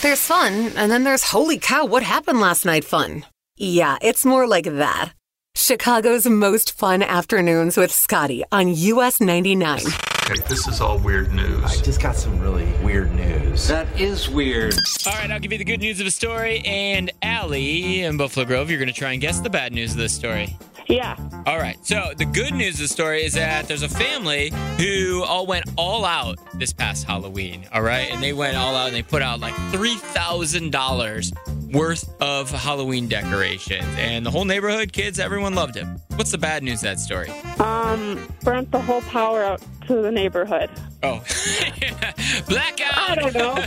There's fun, and then there's holy cow, what happened last night fun. Yeah, it's more like that. Chicago's most fun afternoons with Scotty on US 99. Okay, this is all weird news. I just got some really weird news. That is weird. All right, I'll give you the good news of a story. And Allie in Buffalo Grove, you're going to try and guess the bad news of this story. Yeah. All right. So the good news of the story is that there's a family who all went all out this past Halloween. All right, and they went all out and they put out like three thousand dollars worth of Halloween decorations, and the whole neighborhood, kids, everyone loved it. What's the bad news of that story? Um, burnt the whole power out to the neighborhood. Oh, blackout. I don't know.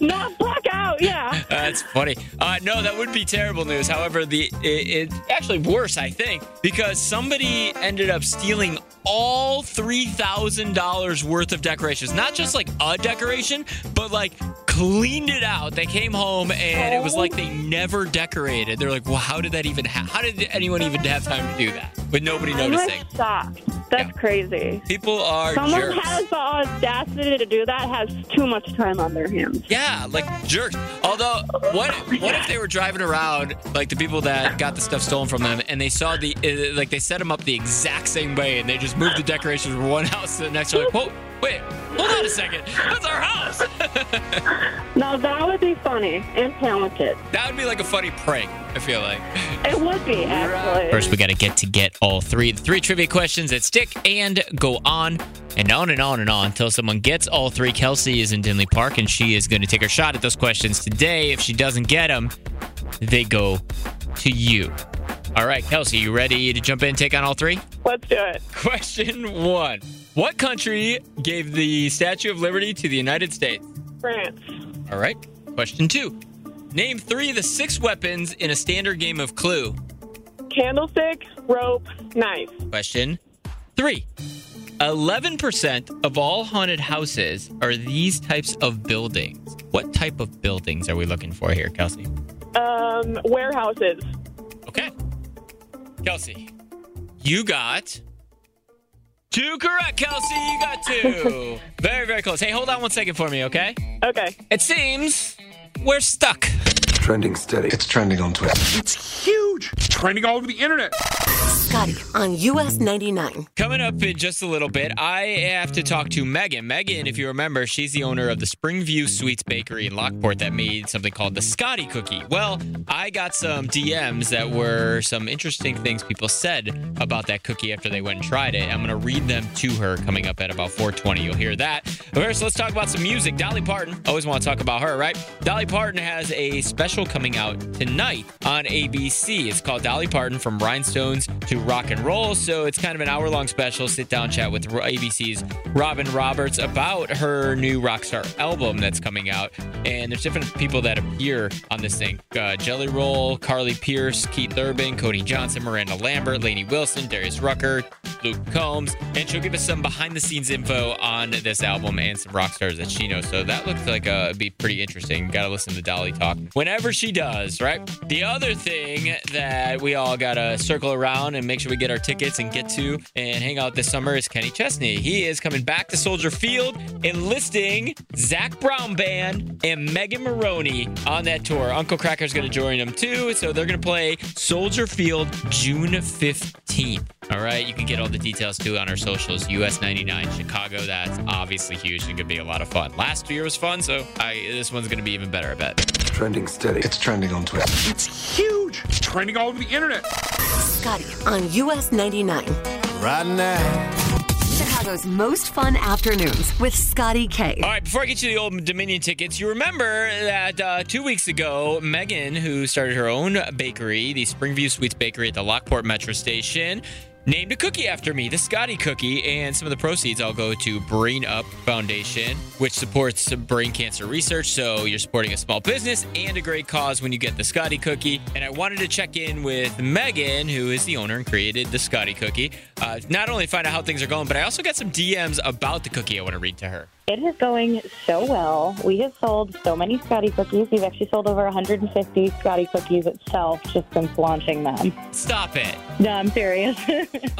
Not blackout. Yeah. That's funny. Uh, no, that would be terrible news. However, the it, it's actually worse, I think, because somebody ended up stealing all three thousand dollars worth of decorations. Not just like a decoration, but like cleaned it out. They came home and it was like they never decorated. They're like, "Well, how did that even? Ha- how did anyone even have time to do that with nobody I'm noticing?" like shocked. That's Yeah. crazy. People are Someone jerks. has the audacity to do that has too much time on their hands. Yeah, like jerks. Although, what what if they were driving around like the people that got the stuff stolen from them, and they saw the uh, like they set them up the exact same way, and they just moved the decorations from one house to the next? They're like, whoa, wait, hold on a second, that's our house. Now that would be funny and talented. that would be like a funny prank. I feel like. It would be actually. First, we got to get to get all three the three trivia questions that stick and go on and on and on and on until someone gets all three. Kelsey is in Tinley Park, and she is going to take her shot at those questions today. If she doesn't get them, they go to you. All right, Kelsey, you ready to jump in and take on all three? Let's do it. Question one What country gave the Statue of Liberty to the United States? France. All right. Question two Name three of the six weapons in a standard game of Clue. Candlestick, rope, knife. Question three 11% of all haunted houses are these types of buildings. What type of buildings are we looking for here, Kelsey? Um, warehouses. Okay. Kelsey, you got two correct, Kelsey. You got two. very, very close. Hey, hold on one second for me, okay? Okay. It seems we're stuck. Trending steady. It's trending on Twitter. It's huge. It's trending all over the internet. Scotty on US 99. Coming up in just a little bit, I have to talk to Megan. Megan, if you remember, she's the owner of the Springview Sweets Bakery in Lockport that made something called the Scotty Cookie. Well, I got some DMs that were some interesting things people said about that cookie after they went and tried it. I'm going to read them to her coming up at about 420. You'll hear that. But first, let's talk about some music. Dolly Parton. Always want to talk about her, right? Dolly Parton has a special coming out tonight on ABC. It's called Dolly Parton from Rhinestones to Rock and Roll. So it's kind of an hour long special sit down chat with ABC's Robin Roberts about her new Rockstar album that's coming out. And there's different people that appear on this thing uh, Jelly Roll, Carly Pearce, Keith Urban, Cody Johnson, Miranda Lambert, Lainey Wilson, Darius Rucker, Luke Combs. And she'll give us some behind the scenes info on this album and some rock stars that she knows. So that looks like uh, it'd be pretty interesting. Got to listen to Dolly talk whenever she does, right? The other thing that we all got to circle around and make sure we get our tickets and get to and hang out this summer is Kenny Chesney. He is coming back to Soldier Field enlisting Zac Brown Band and Megan Moroney on that tour. Uncle Kracker's going to join them too. So they're going to play Soldier Field June 15th. All right. You can get all the details too on our socials. US 99 Chicago. That's obviously huge and going to be a lot of fun. Last year was fun. So I, this one's going to be even better, I bet. Trending steady. It's trending on Twitter. It's huge. It's trending all over the internet. Scotty on US 99. Right now. Chicago's most fun afternoons with Scotty Kay. All right, before I get you the Old Dominion tickets, you remember that uh, two weeks ago, Megan, who started her own bakery, the Springview Sweets Bakery at the Lockport Metra Station, named a cookie after me, the Scotty Cookie, and some of the proceeds all go to Brain Up Foundation, which supports brain cancer research. So you're supporting a small business and a great cause when you get the Scotty Cookie. And I wanted to check in with Megan, who is the owner and created the Scotty Cookie, uh, not only find out how things are going, but I also got some DMs about the cookie I want to read to her. It is going so well. We have sold so many Scotty cookies. We've actually sold over 150 Scotty cookies itself just since launching them. Stop it. No, I'm serious.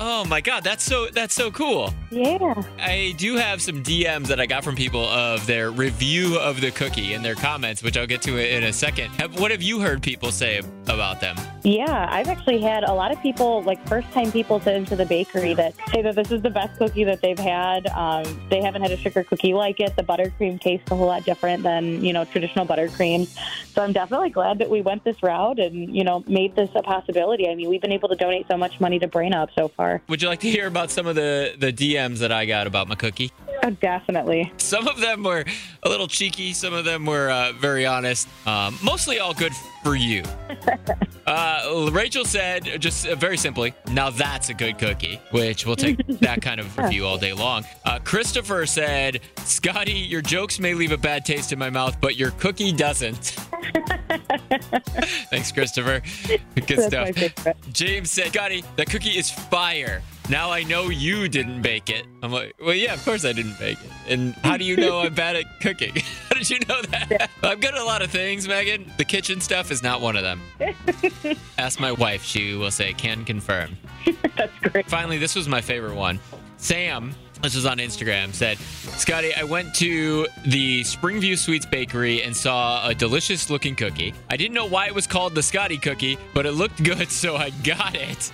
Oh my god, that's so that's so cool. yeah. I do have some DMs that I got from people of their review of the cookie and their comments, which I'll get to in a second. Have, what have you heard people say about them? Yeah, I've actually had a lot of people, like first time people to into the bakery, that say that this is the best cookie that they've had. Um, they haven't had a sugar cookie like it. The buttercream tastes a whole lot different than, you know, traditional buttercreams. So I'm definitely glad that we went this route and, you know, made this a possibility. I mean, we've been able to donate so much money to Brain Up so far. Would you like to hear about some of the, the DMs that I got about my cookie? Oh, definitely. Some of them were a little cheeky, some of them were uh, very honest. Um, mostly all good for you. Uh, Rachel said, just uh, very simply, now that's a good cookie, which we'll take that kind of review all day long. Uh, Christopher said, Scotty, your jokes may leave a bad taste in my mouth, but your cookie doesn't. Thanks, Christopher. Good That's stuff. James said, Scotty, the cookie is fire. Now I know you didn't bake it. I'm like, well, yeah, of course I didn't bake it. And how do you know I'm bad at cooking? how did you know that? I'm good at a lot of things, Megan. The kitchen stuff is not one of them. Ask my wife. She will say, can confirm. That's great. Finally, this was my favorite one. Sam, this was on Instagram, said, Scotty, I went to the Springview Sweets Bakery and saw a delicious looking cookie. I didn't know why it was called the Scotty cookie, but it looked good, so I got it.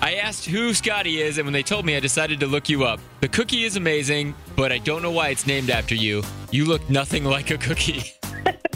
I asked who Scotty is, and when they told me, I decided to look you up. The cookie is amazing, but I don't know why it's named after you. You look nothing like a cookie.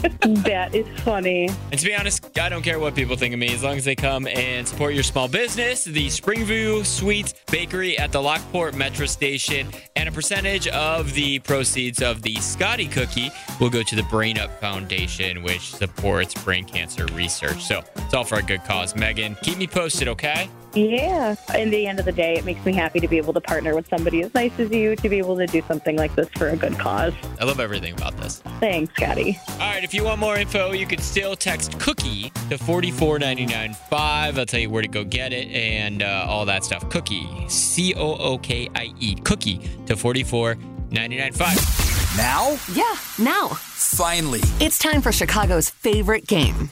That is funny. And to be honest, I don't care what people think of me as long as they come and support your small business. The Springview Sweets Bakery at the Lockport Metra Station, and a percentage of the proceeds of the Scotty cookie will go to the Brain Up Foundation, which supports brain cancer research. So it's all for a good cause. Megan, keep me posted, okay? Yeah. In the end of the day, it makes me happy to be able to partner with somebody as nice as you to be able to do something like this for a good cause. I love everything about this. Thanks, Scotty. All right, if you want more info, you can still text cookie to 44995. I'll tell you where to go get it and uh, all that stuff. Cookie, C O O K I E, cookie to 44995. Now, Yeah, now. finally. It's time for Chicago's favorite game.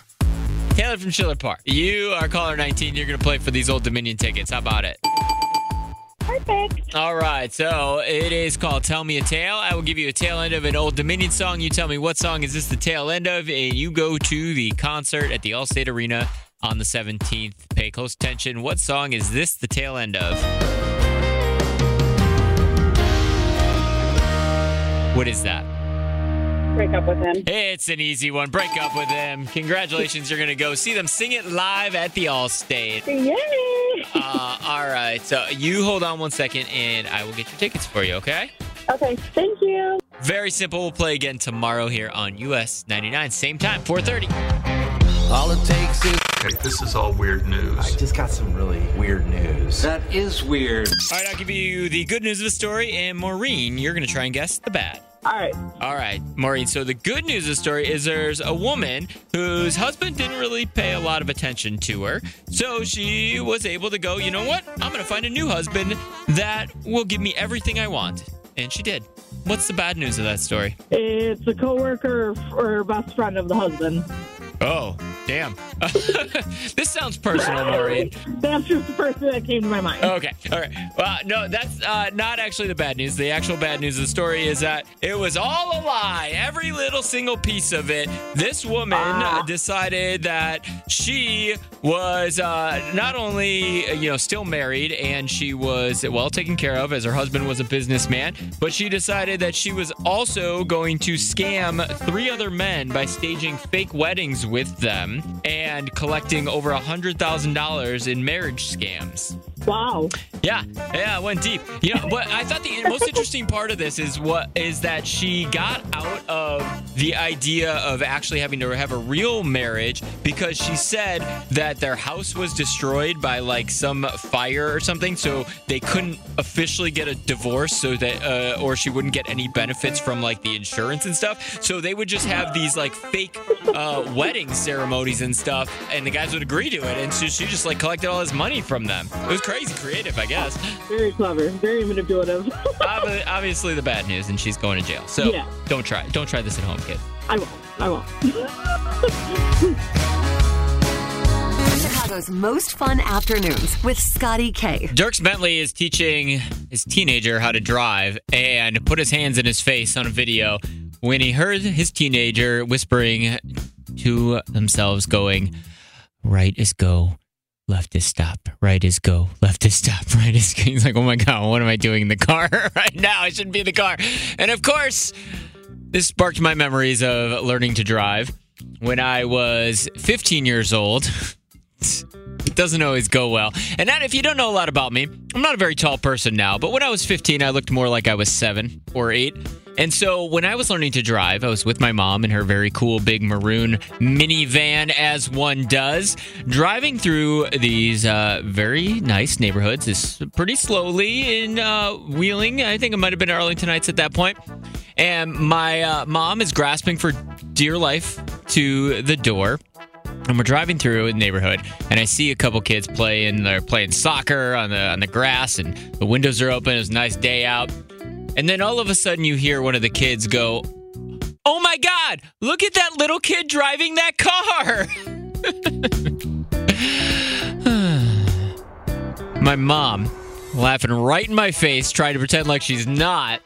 Taylor from Schiller Park. You are caller 19. You're going to play for these Old Dominion tickets. How about it? Perfect. All right, so it is called Tell Me a Tale. I will give you a tail end of an Old Dominion song. You tell me what song is this the tail end of, and you go to the concert at the Allstate Arena on the 17th. Pay close attention. What song is this the tail end of? What is that? Break up with him. It's an easy one. Break up with him. Congratulations, you're going to go see them sing it live at the Allstate. Yay! All right, so you hold on one second, and I will get your tickets for you, okay? Okay, thank you. Very simple. We'll play again tomorrow here on US 99, same time, 4:30. All it takes is. Okay, this is all weird news. I just got some really weird news. That is weird. All right, I'll give you the good news of the story, and Maureen, you're going to try and guess the bad. All right. All right, Maureen. So the good news of the story is there's a woman whose husband didn't really pay a lot of attention to her. So she was able to go, you know what? I'm going to find a new husband that will give me everything I want. And she did. What's the bad news of that story? It's a coworker or best friend of the husband. Oh, damn. this sounds personal, Maureen. That's just the first thing that came to my mind. Okay. All right. Well, no, that's uh, not actually the bad news. The actual bad news of the story is that it was all a lie. Every little single piece of it. This woman Ah. decided that she was uh, not only you know still married and she was well taken care of as her husband was a businessman, but she decided that she was also going to scam three other men by staging fake weddings with them and collecting over a hundred thousand dollars in marriage scams. Wow. Yeah, yeah, it went deep. You know, but I thought the most interesting part of this is what is that she got out of the idea of actually having to have a real marriage because she said that their house was destroyed by like some fire or something, so they couldn't officially get a divorce, so that uh, or she wouldn't get any benefits from like the insurance and stuff. So they would just have these like fake uh, wedding ceremonies and stuff, and the guys would agree to it, and so she just like collected all this money from them. It was crazy creative, I guess. Very clever. Very manipulative. Obvi- Obviously, the bad news, and she's going to jail. So Yeah. don't try. Don't try this at home, kid. I won't. I won't. Chicago's most fun afternoons with Scotty Kay. Dierks Bentley is teaching his teenager how to drive and put his hands in his face on a video when he heard his teenager whispering to themselves, going, Right is go, left is stop, right is go, left is stop, right is go. He's like, Oh my God, what am I doing in the car right now? I shouldn't be in the car. And of course, this sparked my memories of learning to drive when I was 15 years old. It doesn't always go well. And that, if you don't know a lot about me, I'm not a very tall person now, but when I was 15, I looked more like I was seven or eight. And so when I was learning to drive, I was with my mom in her very cool big maroon minivan, as one does, driving through these uh, very nice neighborhoods. Is pretty slowly in uh, Wheeling. I think it might have been Arlington Heights at that point. And my uh, mom is grasping for dear life to the door and we're driving through a neighborhood and I see a couple kids playing they're playing soccer on the on the grass and the windows are open. It was a nice day out. And then all of a sudden you hear one of the kids go, "Oh my god, look at that little kid driving that car." my mom laughing right in my face trying to pretend like she's not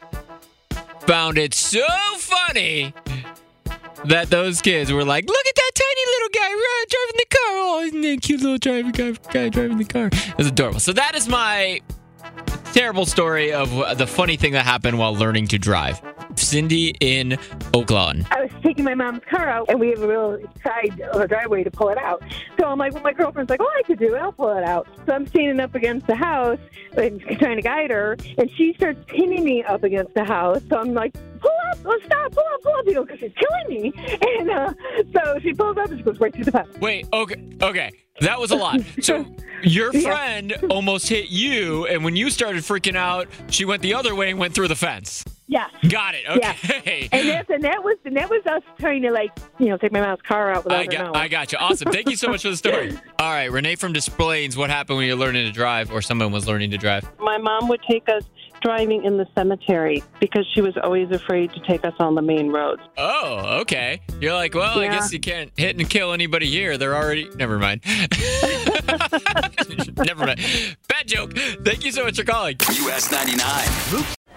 found it so funny that those kids were like, "Look at that tiny little guy driving the car! Oh, isn't that cute little driving guy, guy driving the car?" It was adorable. So that is my terrible story of the funny thing that happened while learning to drive. Cindy in Oak Lawn. I was taking my mom's car out, and we have a real side driveway to pull it out. So I'm like, well, my girlfriend's like, oh, I could do it. I'll pull it out. So I'm standing up against the house and trying to guide her, and she starts pinning me up against the house. So I'm like, pull up, oh, stop, pull up, pull up, you know, because she's killing me. And uh, so she pulls up and she goes right through the fence. Wait, okay, okay. That was a lot. So your Yeah. friend almost hit you, and when you started freaking out, she went the other way and went through the fence. Yes. Got it. Yeah. Okay. And that's and that was and that was us trying to like you know take my mom's car out without I her got, knowing. I got you. Awesome. Thank you so much for the story. All right, Renee from Des Plaines. What happened when you're learning to drive, or someone was learning to drive? My mom would take us driving in the cemetery because she was always afraid to take us on the main roads. Oh, okay. You're like, well, I guess you can't hit and kill anybody here. They're already. Never mind. Never mind. Bad joke. Thank you so much for calling. US 99.